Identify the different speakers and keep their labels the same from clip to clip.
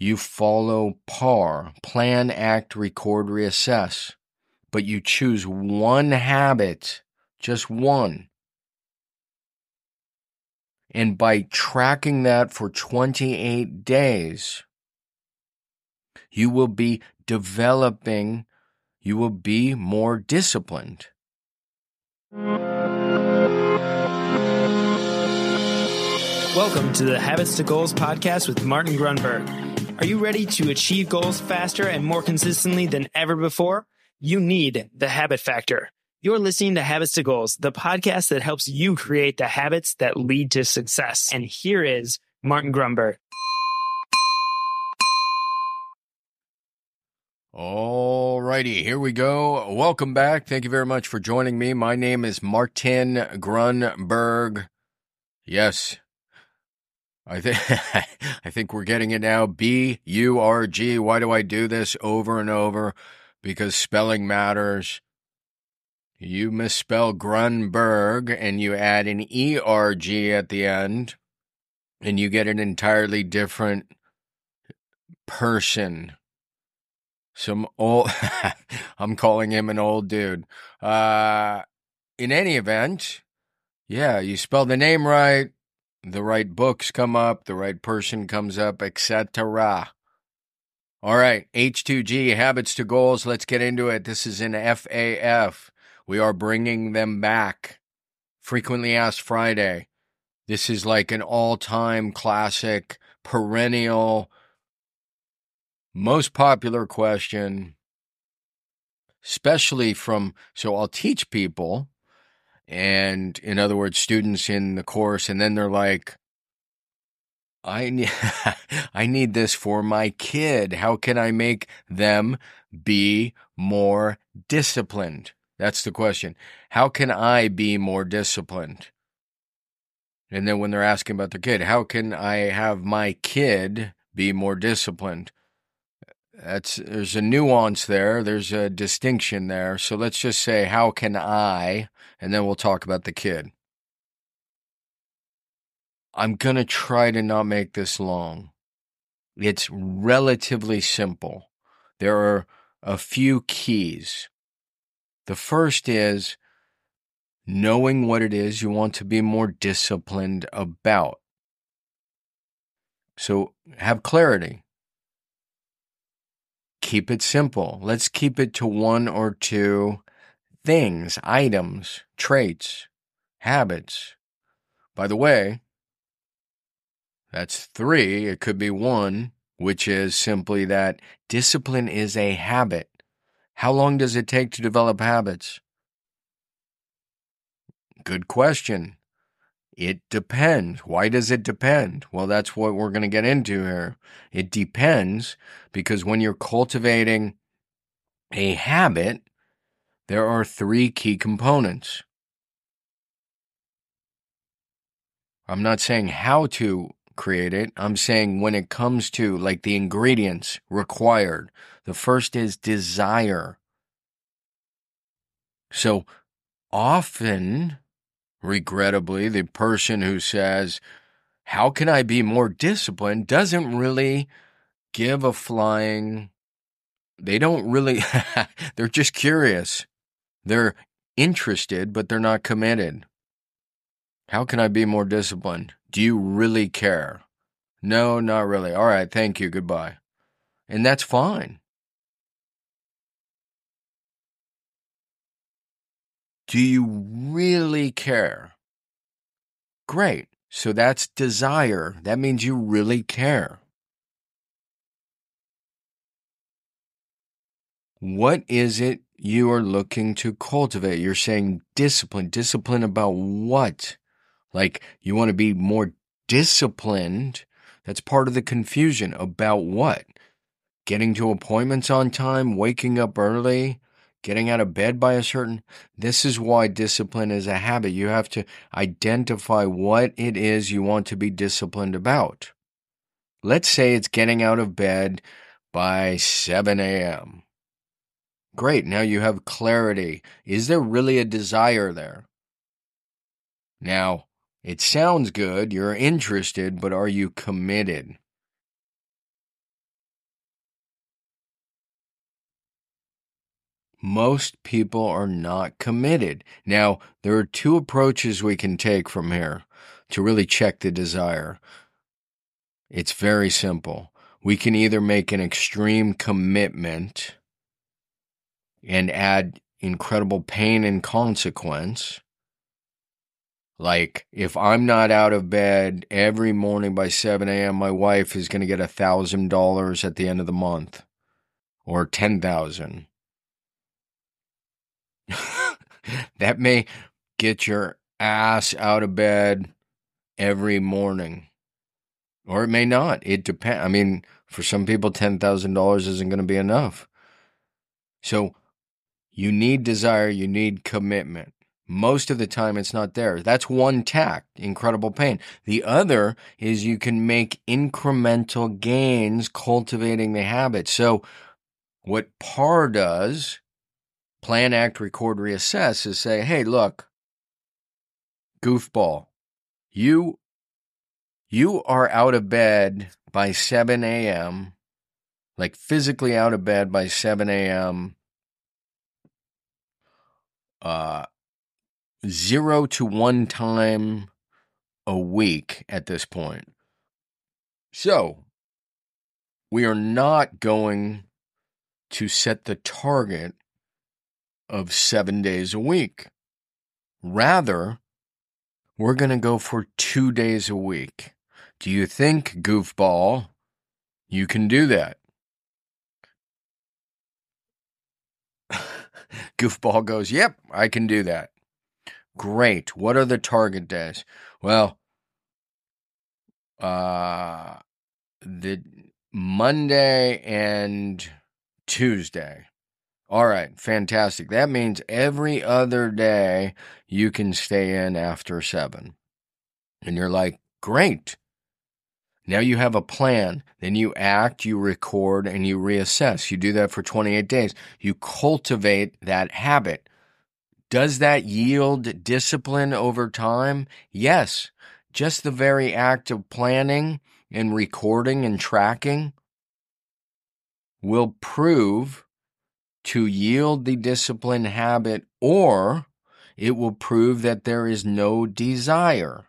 Speaker 1: you follow PAR, plan, act, record, reassess, but you choose one habit, just one. And by tracking that for 28 days, you will be developing, you will be more disciplined.
Speaker 2: Welcome to the Habits to Goals podcast with Martin Grunberg. Are you ready to achieve goals faster and more consistently than ever before? You need the habit factor. You're listening to Habits to Goals, the podcast that helps you create the habits that lead to success. And here is Martin Grunberg.
Speaker 1: Alrighty, here we go. Welcome back. Thank you very much for joining me. My name is Martin Grunberg. Yes, I think I think we're getting it now. B U R G. Why do I do this over and over? Because spelling matters. You misspell Grunberg and you add an ERG at the end, and you get an entirely different person. Some old, I'm calling him an old dude. Uh, in any event, yeah, you spell the name right the right books come up, the right person comes up, etc. All right, H2G, habits to goals. Let's get into it. This is an FAF. We are bringing them back. Frequently Asked Friday. This is like an all time classic, perennial, most popular question, especially from. So I'll teach people and in other words students in the course and then they're like i need i need this for my kid. How can i make them be more disciplined? That's the question. How can i be more disciplined? And then when they're asking about their kid how can i have my kid be more disciplined that's there's a nuance there. There's a distinction there. So let's just say how can i and then we'll talk about the kid. I'm going to try to not make this long. It's relatively simple. There are a few keys. The first is knowing what it is you want to be more disciplined about. So have clarity keep it simple. Let's keep it to one or two things, items, traits, habits. By the way, that's three. It could be one, which is simply that discipline is a habit. How long does it take to develop habits? Good question. It depends. Why does it depend? Well, that's what we're going to get into here. It depends because when you're cultivating a habit, there are three key components. I'm not saying how to create it. I'm saying when it comes to like the ingredients required, the first is desire. So often regrettably, the person who says, How can I be more disciplined? doesn't really give a flying. They don't really, they're just curious. They're interested, but they're not committed. How can I be more disciplined? Do you really care? No, not really. All right, thank you. Goodbye. And that's fine. Do you really care? Great. So that's desire. That means you really care. What is it you are looking to cultivate? You're saying discipline. Discipline about what? Like you want to be more disciplined. That's part of the confusion. About what? Getting to appointments on time, waking up early, getting out of bed by a certain this is why discipline is a habit. You have to identify what it is you want to be disciplined about. Let's say it's getting out of bed by 7 a.m great now you have clarity. Is there really a desire there? Now it sounds good you're interested but are you committed most people are not committed. Now, there are two approaches we can take from here to really check the desire. It's very simple. We can either make an extreme commitment and add incredible pain and consequence. Like, if I'm not out of bed every morning by 7 a.m., my wife is going to get a $1,000 at the end of the month or 10,000 that may get your ass out of bed every morning. Or it may not. It depends. I mean, for some people, $10,000 isn't going to be enough. So you need desire, you need commitment. Most of the time, it's not there. That's one tact, incredible pain. The other is you can make incremental gains cultivating the habit. So, what PAR does plan, act, record, reassess is say, hey, look, goofball, you you are out of bed by 7 a.m., like physically out of bed by 7 a.m., uh, zero to one time a week at this point. So, we are not going to set the target of seven days a week. Rather, we're going to go for two days a week. Do you think, goofball, you can do that? goofball goes, Yep, I can do that. Great. What are the target days? Well, uh, the Monday and Tuesday. All right, fantastic. That means every other day you can stay in after seven. And you're like, great. Now you have a plan. Then you act, you record, and you reassess. You do that for 28 days. You cultivate that habit. Does that yield discipline over time? Yes. Just the very act of planning and recording and tracking will prove to yield the discipline habit, or it will prove that there is no desire.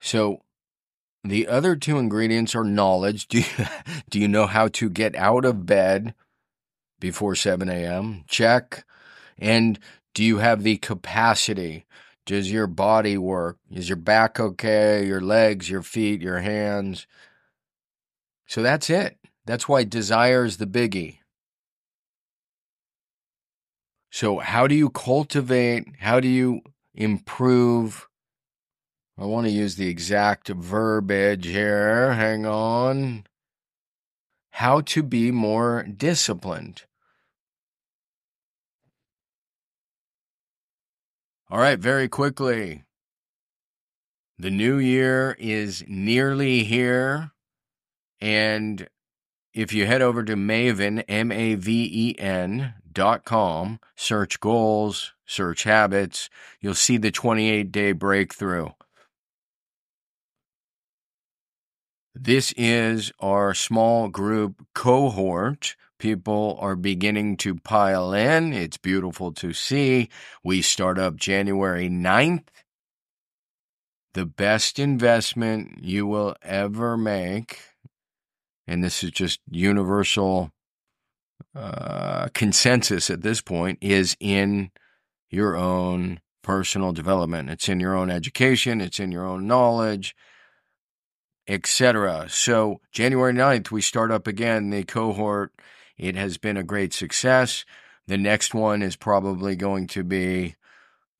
Speaker 1: So, the other two ingredients are knowledge. Do you, do you know how to get out of bed before 7 a.m.? Check. And do you have the capacity does your body work? Is your back okay? Your legs, your feet, your hands? So that's it. That's why desire is the biggie. So, how do you cultivate? How do you improve? I want to use the exact verbiage here. Hang on. How to be more disciplined. All right, very quickly. The new year is nearly here. And if you head over to Maven, M A V E N dot com, search goals, search habits, you'll see the 28 day breakthrough. This is our small group cohort People are beginning to pile in. It's beautiful to see. We start up January 9th. The best investment you will ever make, and this is just universal uh, consensus at this point, is in your own personal development. It's in your own education, it's in your own knowledge, etc. So, January 9th, we start up again the cohort it has been a great success. The next one is probably going to be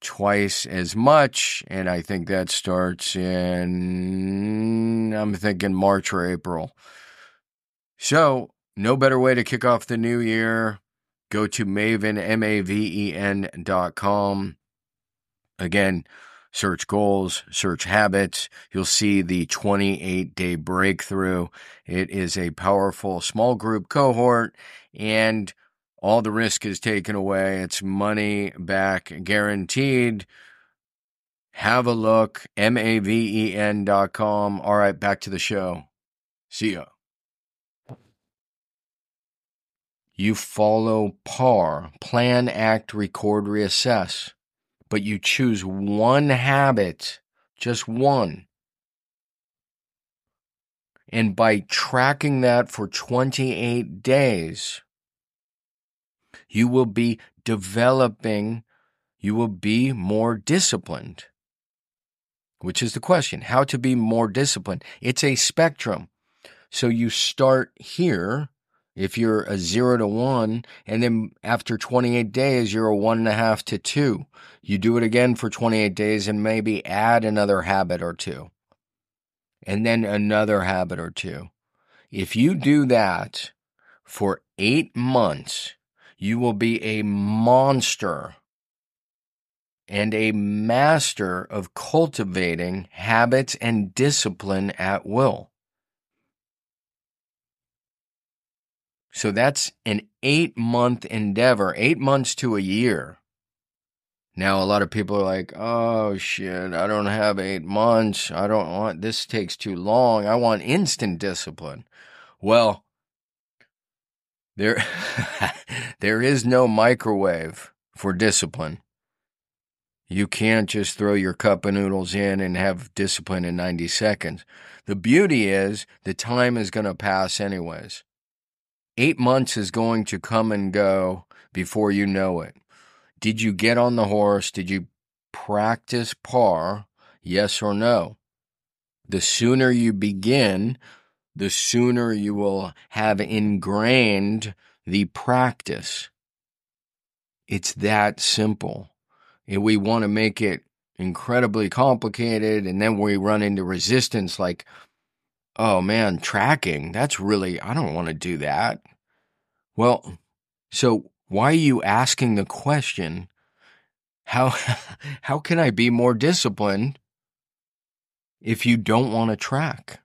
Speaker 1: twice as much, and I think that starts in, I'm thinking March or April. So, no better way to kick off the new year. Go to Maven, M A V E N dot com. Again, search goals, search habits. You'll see the 28 day breakthrough. It is a powerful small group cohort and all the risk is taken away. It's money back guaranteed. Have a look, M A V E N dot com. All right, back to the show. See ya. You follow PAR, plan, act, record, reassess, but you choose one habit, just one. And by tracking that for 28 days, you will be developing, you will be more disciplined. Which is the question how to be more disciplined? It's a spectrum. So you start here if you're a zero to one, and then after 28 days, you're a one and a half to two. You do it again for 28 days and maybe add another habit or two, and then another habit or two. If you do that for eight months, you will be a monster and a master of cultivating habits and discipline at will. So that's an eight month endeavor, eight months to a year. Now, a lot of people are like, oh shit, I don't have eight months. I don't want, this takes too long. I want instant discipline. Well, there, there is no microwave for discipline. You can't just throw your cup of noodles in and have discipline in 90 seconds. The beauty is the time is going to pass anyways. Eight months is going to come and go before you know it. Did you get on the horse? Did you practice par? Yes or no? The sooner you begin, the sooner you will have ingrained the practice. It's that simple. And we want to make it incredibly complicated, and then we run into resistance like, oh man, tracking, that's really, I don't want to do that. Well, so why are you asking the question, how, how can I be more disciplined if you don't want to track?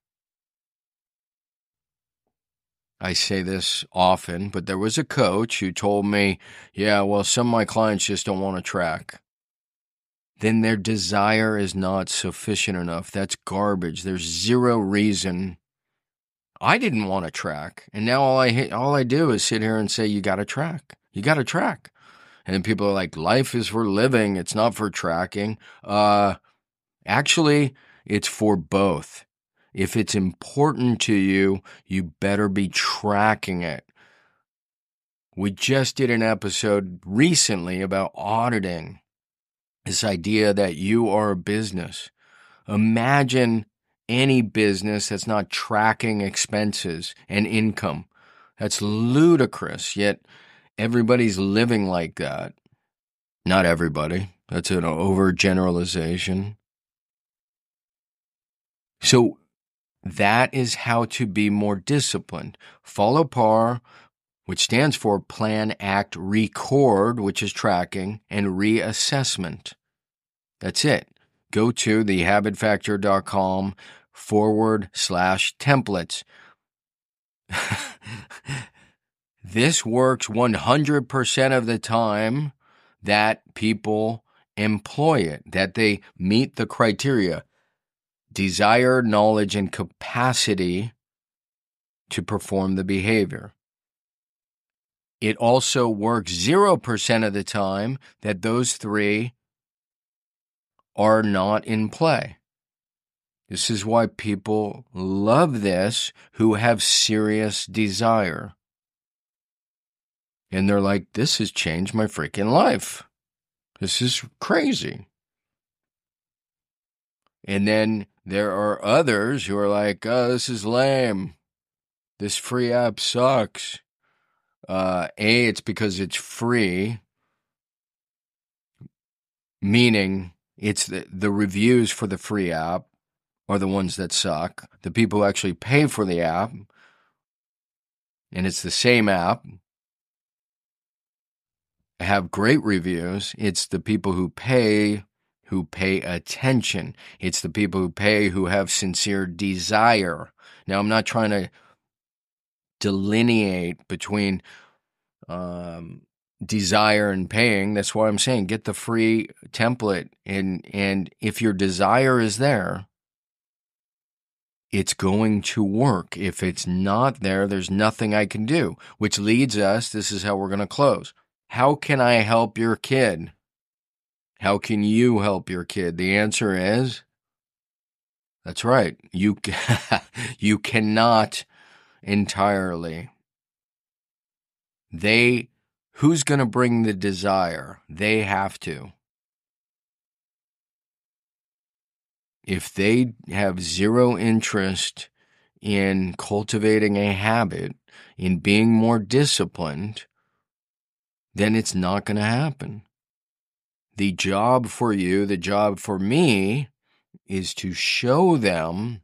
Speaker 1: I say this often, but there was a coach who told me, yeah, well, some of my clients just don't want to track then their desire is not sufficient enough. That's garbage. There's zero reason. I didn't want to track, and now all I all I do is sit here and say, "You got to track. You got to track." And then people are like, "Life is for living. It's not for tracking." Uh, actually, it's for both. If it's important to you, you better be tracking it. We just did an episode recently about auditing this idea that you are a business. Imagine any business that's not tracking expenses and income. That's ludicrous, yet everybody's living like that. Not everybody. That's an overgeneralization. So that is how to be more disciplined. Follow PAR, which stands for Plan, Act, Record, which is tracking, and Reassessment. That's it. Go to thehabitfactor.com forward slash templates. this works 100% of the time that people employ it, that they meet the criteria desire, knowledge, and capacity to perform the behavior. It also works 0% of the time that those three are not in play. This is why people love this who have serious desire. And they're like, this has changed my freaking life. This is crazy. And then there are others who are like, oh, this is lame. This free app sucks. Uh, a, it's because it's free, meaning it's the, the reviews for the free app are the ones that suck. The people who actually pay for the app, and it's the same app, have great reviews. It's the people who pay who pay attention. It's the people who pay who have sincere desire. Now, I'm not trying to delineate between um, desire and paying. That's why I'm saying get the free template and and if your desire is there, it's going to work. If it's not there, there's nothing I can do, which leads us, this is how we're going to close. How can I help your kid? How can you help your kid? The answer is that's right. You you cannot entirely. They who's going to bring the desire? They have to. if they have zero interest in cultivating a habit, in being more disciplined, then it's not going to happen. The job for you, the job for me, is to show them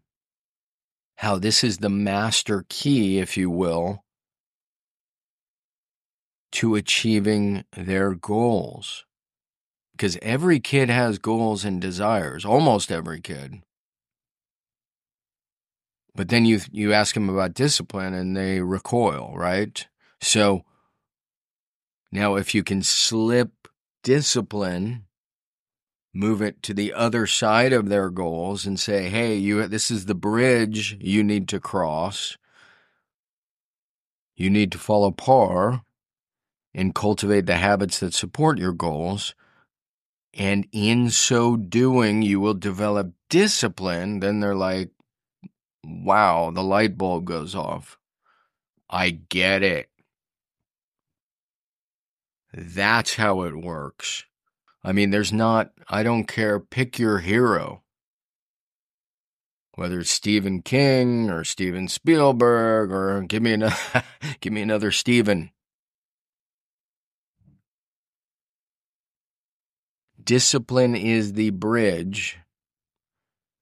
Speaker 1: how this is the master key, if you will, to achieving their goals because every kid has goals and desires, almost every kid. But then you you ask them about discipline and they recoil, right? So now if you can slip discipline move it to the other side of their goals and say, "Hey, you this is the bridge you need to cross. You need to follow par and cultivate the habits that support your goals." and in so doing, you will develop discipline, then they're like, wow, the light bulb goes off. I get it. That's how it works. I mean, there's not, I don't care, pick your hero. Whether it's Stephen King or Steven Spielberg or give me another, give me another Steven. discipline is the bridge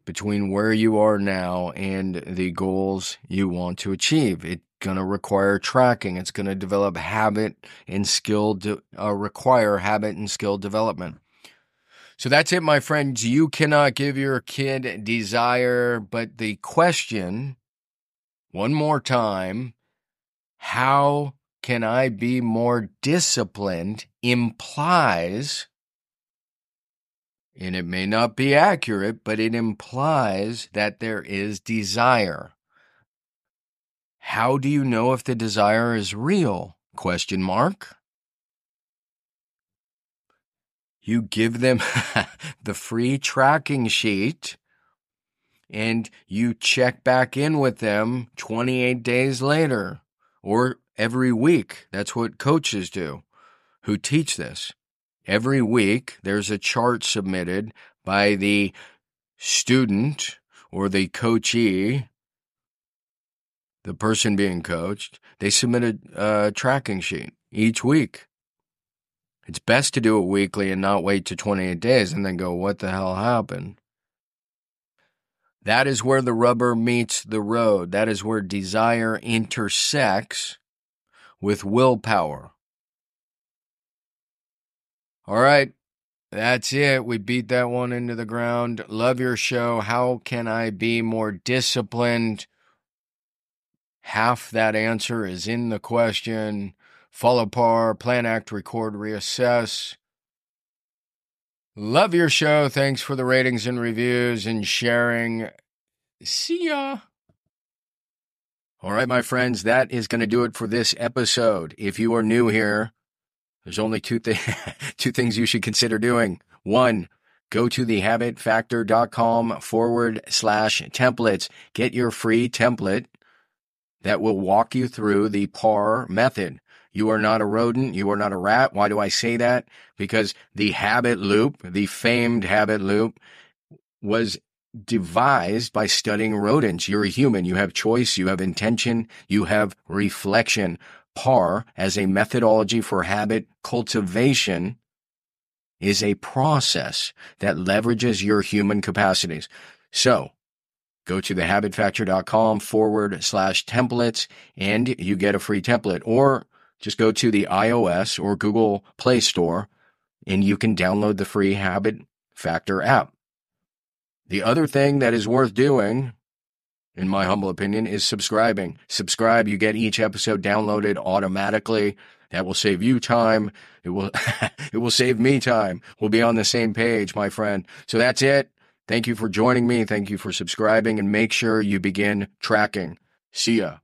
Speaker 1: between where you are now and the goals you want to achieve. It's going to require tracking. It's going to develop habit and skill, de- uh, require habit and skill development. So that's it, my friends. You cannot give your kid desire, but the question, one more time, how can I be more disciplined implies and it may not be accurate, but it implies that there is desire. How do you know if the desire is real? Question mark. You give them the free tracking sheet and you check back in with them 28 days later or every week. That's what coaches do who teach this. Every week, there's a chart submitted by the student or the coachee, the person being coached. They submit a, a tracking sheet each week. It's best to do it weekly and not wait to 28 days and then go, what the hell happened? That is where the rubber meets the road. That is where desire intersects with willpower. All right. That's it. We beat that one into the ground. Love your show. How can I be more disciplined? Half that answer is in the question. Follow par, plan, act, record, reassess. Love your show. Thanks for the ratings and reviews and sharing. See ya. All right, my friends, that is going to do it for this episode. If you are new here, there's only two, th- two things you should consider doing. One, go to thehabitfactor.com forward slash templates. Get your free template that will walk you through the PAR method. You are not a rodent. You are not a rat. Why do I say that? Because the habit loop, the famed habit loop, was devised by studying rodents. You're a human. You have choice. You have intention. You have reflection. PAR as a methodology for habit cultivation is a process that leverages your human capacities. So go to thehabitfactor.com forward slash templates and you get a free template or just go to the iOS or Google Play Store and you can download the free Habit Factor app. The other thing that is worth doing in my humble opinion, is subscribing. Subscribe, you get each episode downloaded automatically. That will save you time. It will, it will save me time. We'll be on the same page, my friend. So that's it. Thank you for joining me. Thank you for subscribing and make sure you begin tracking. See ya.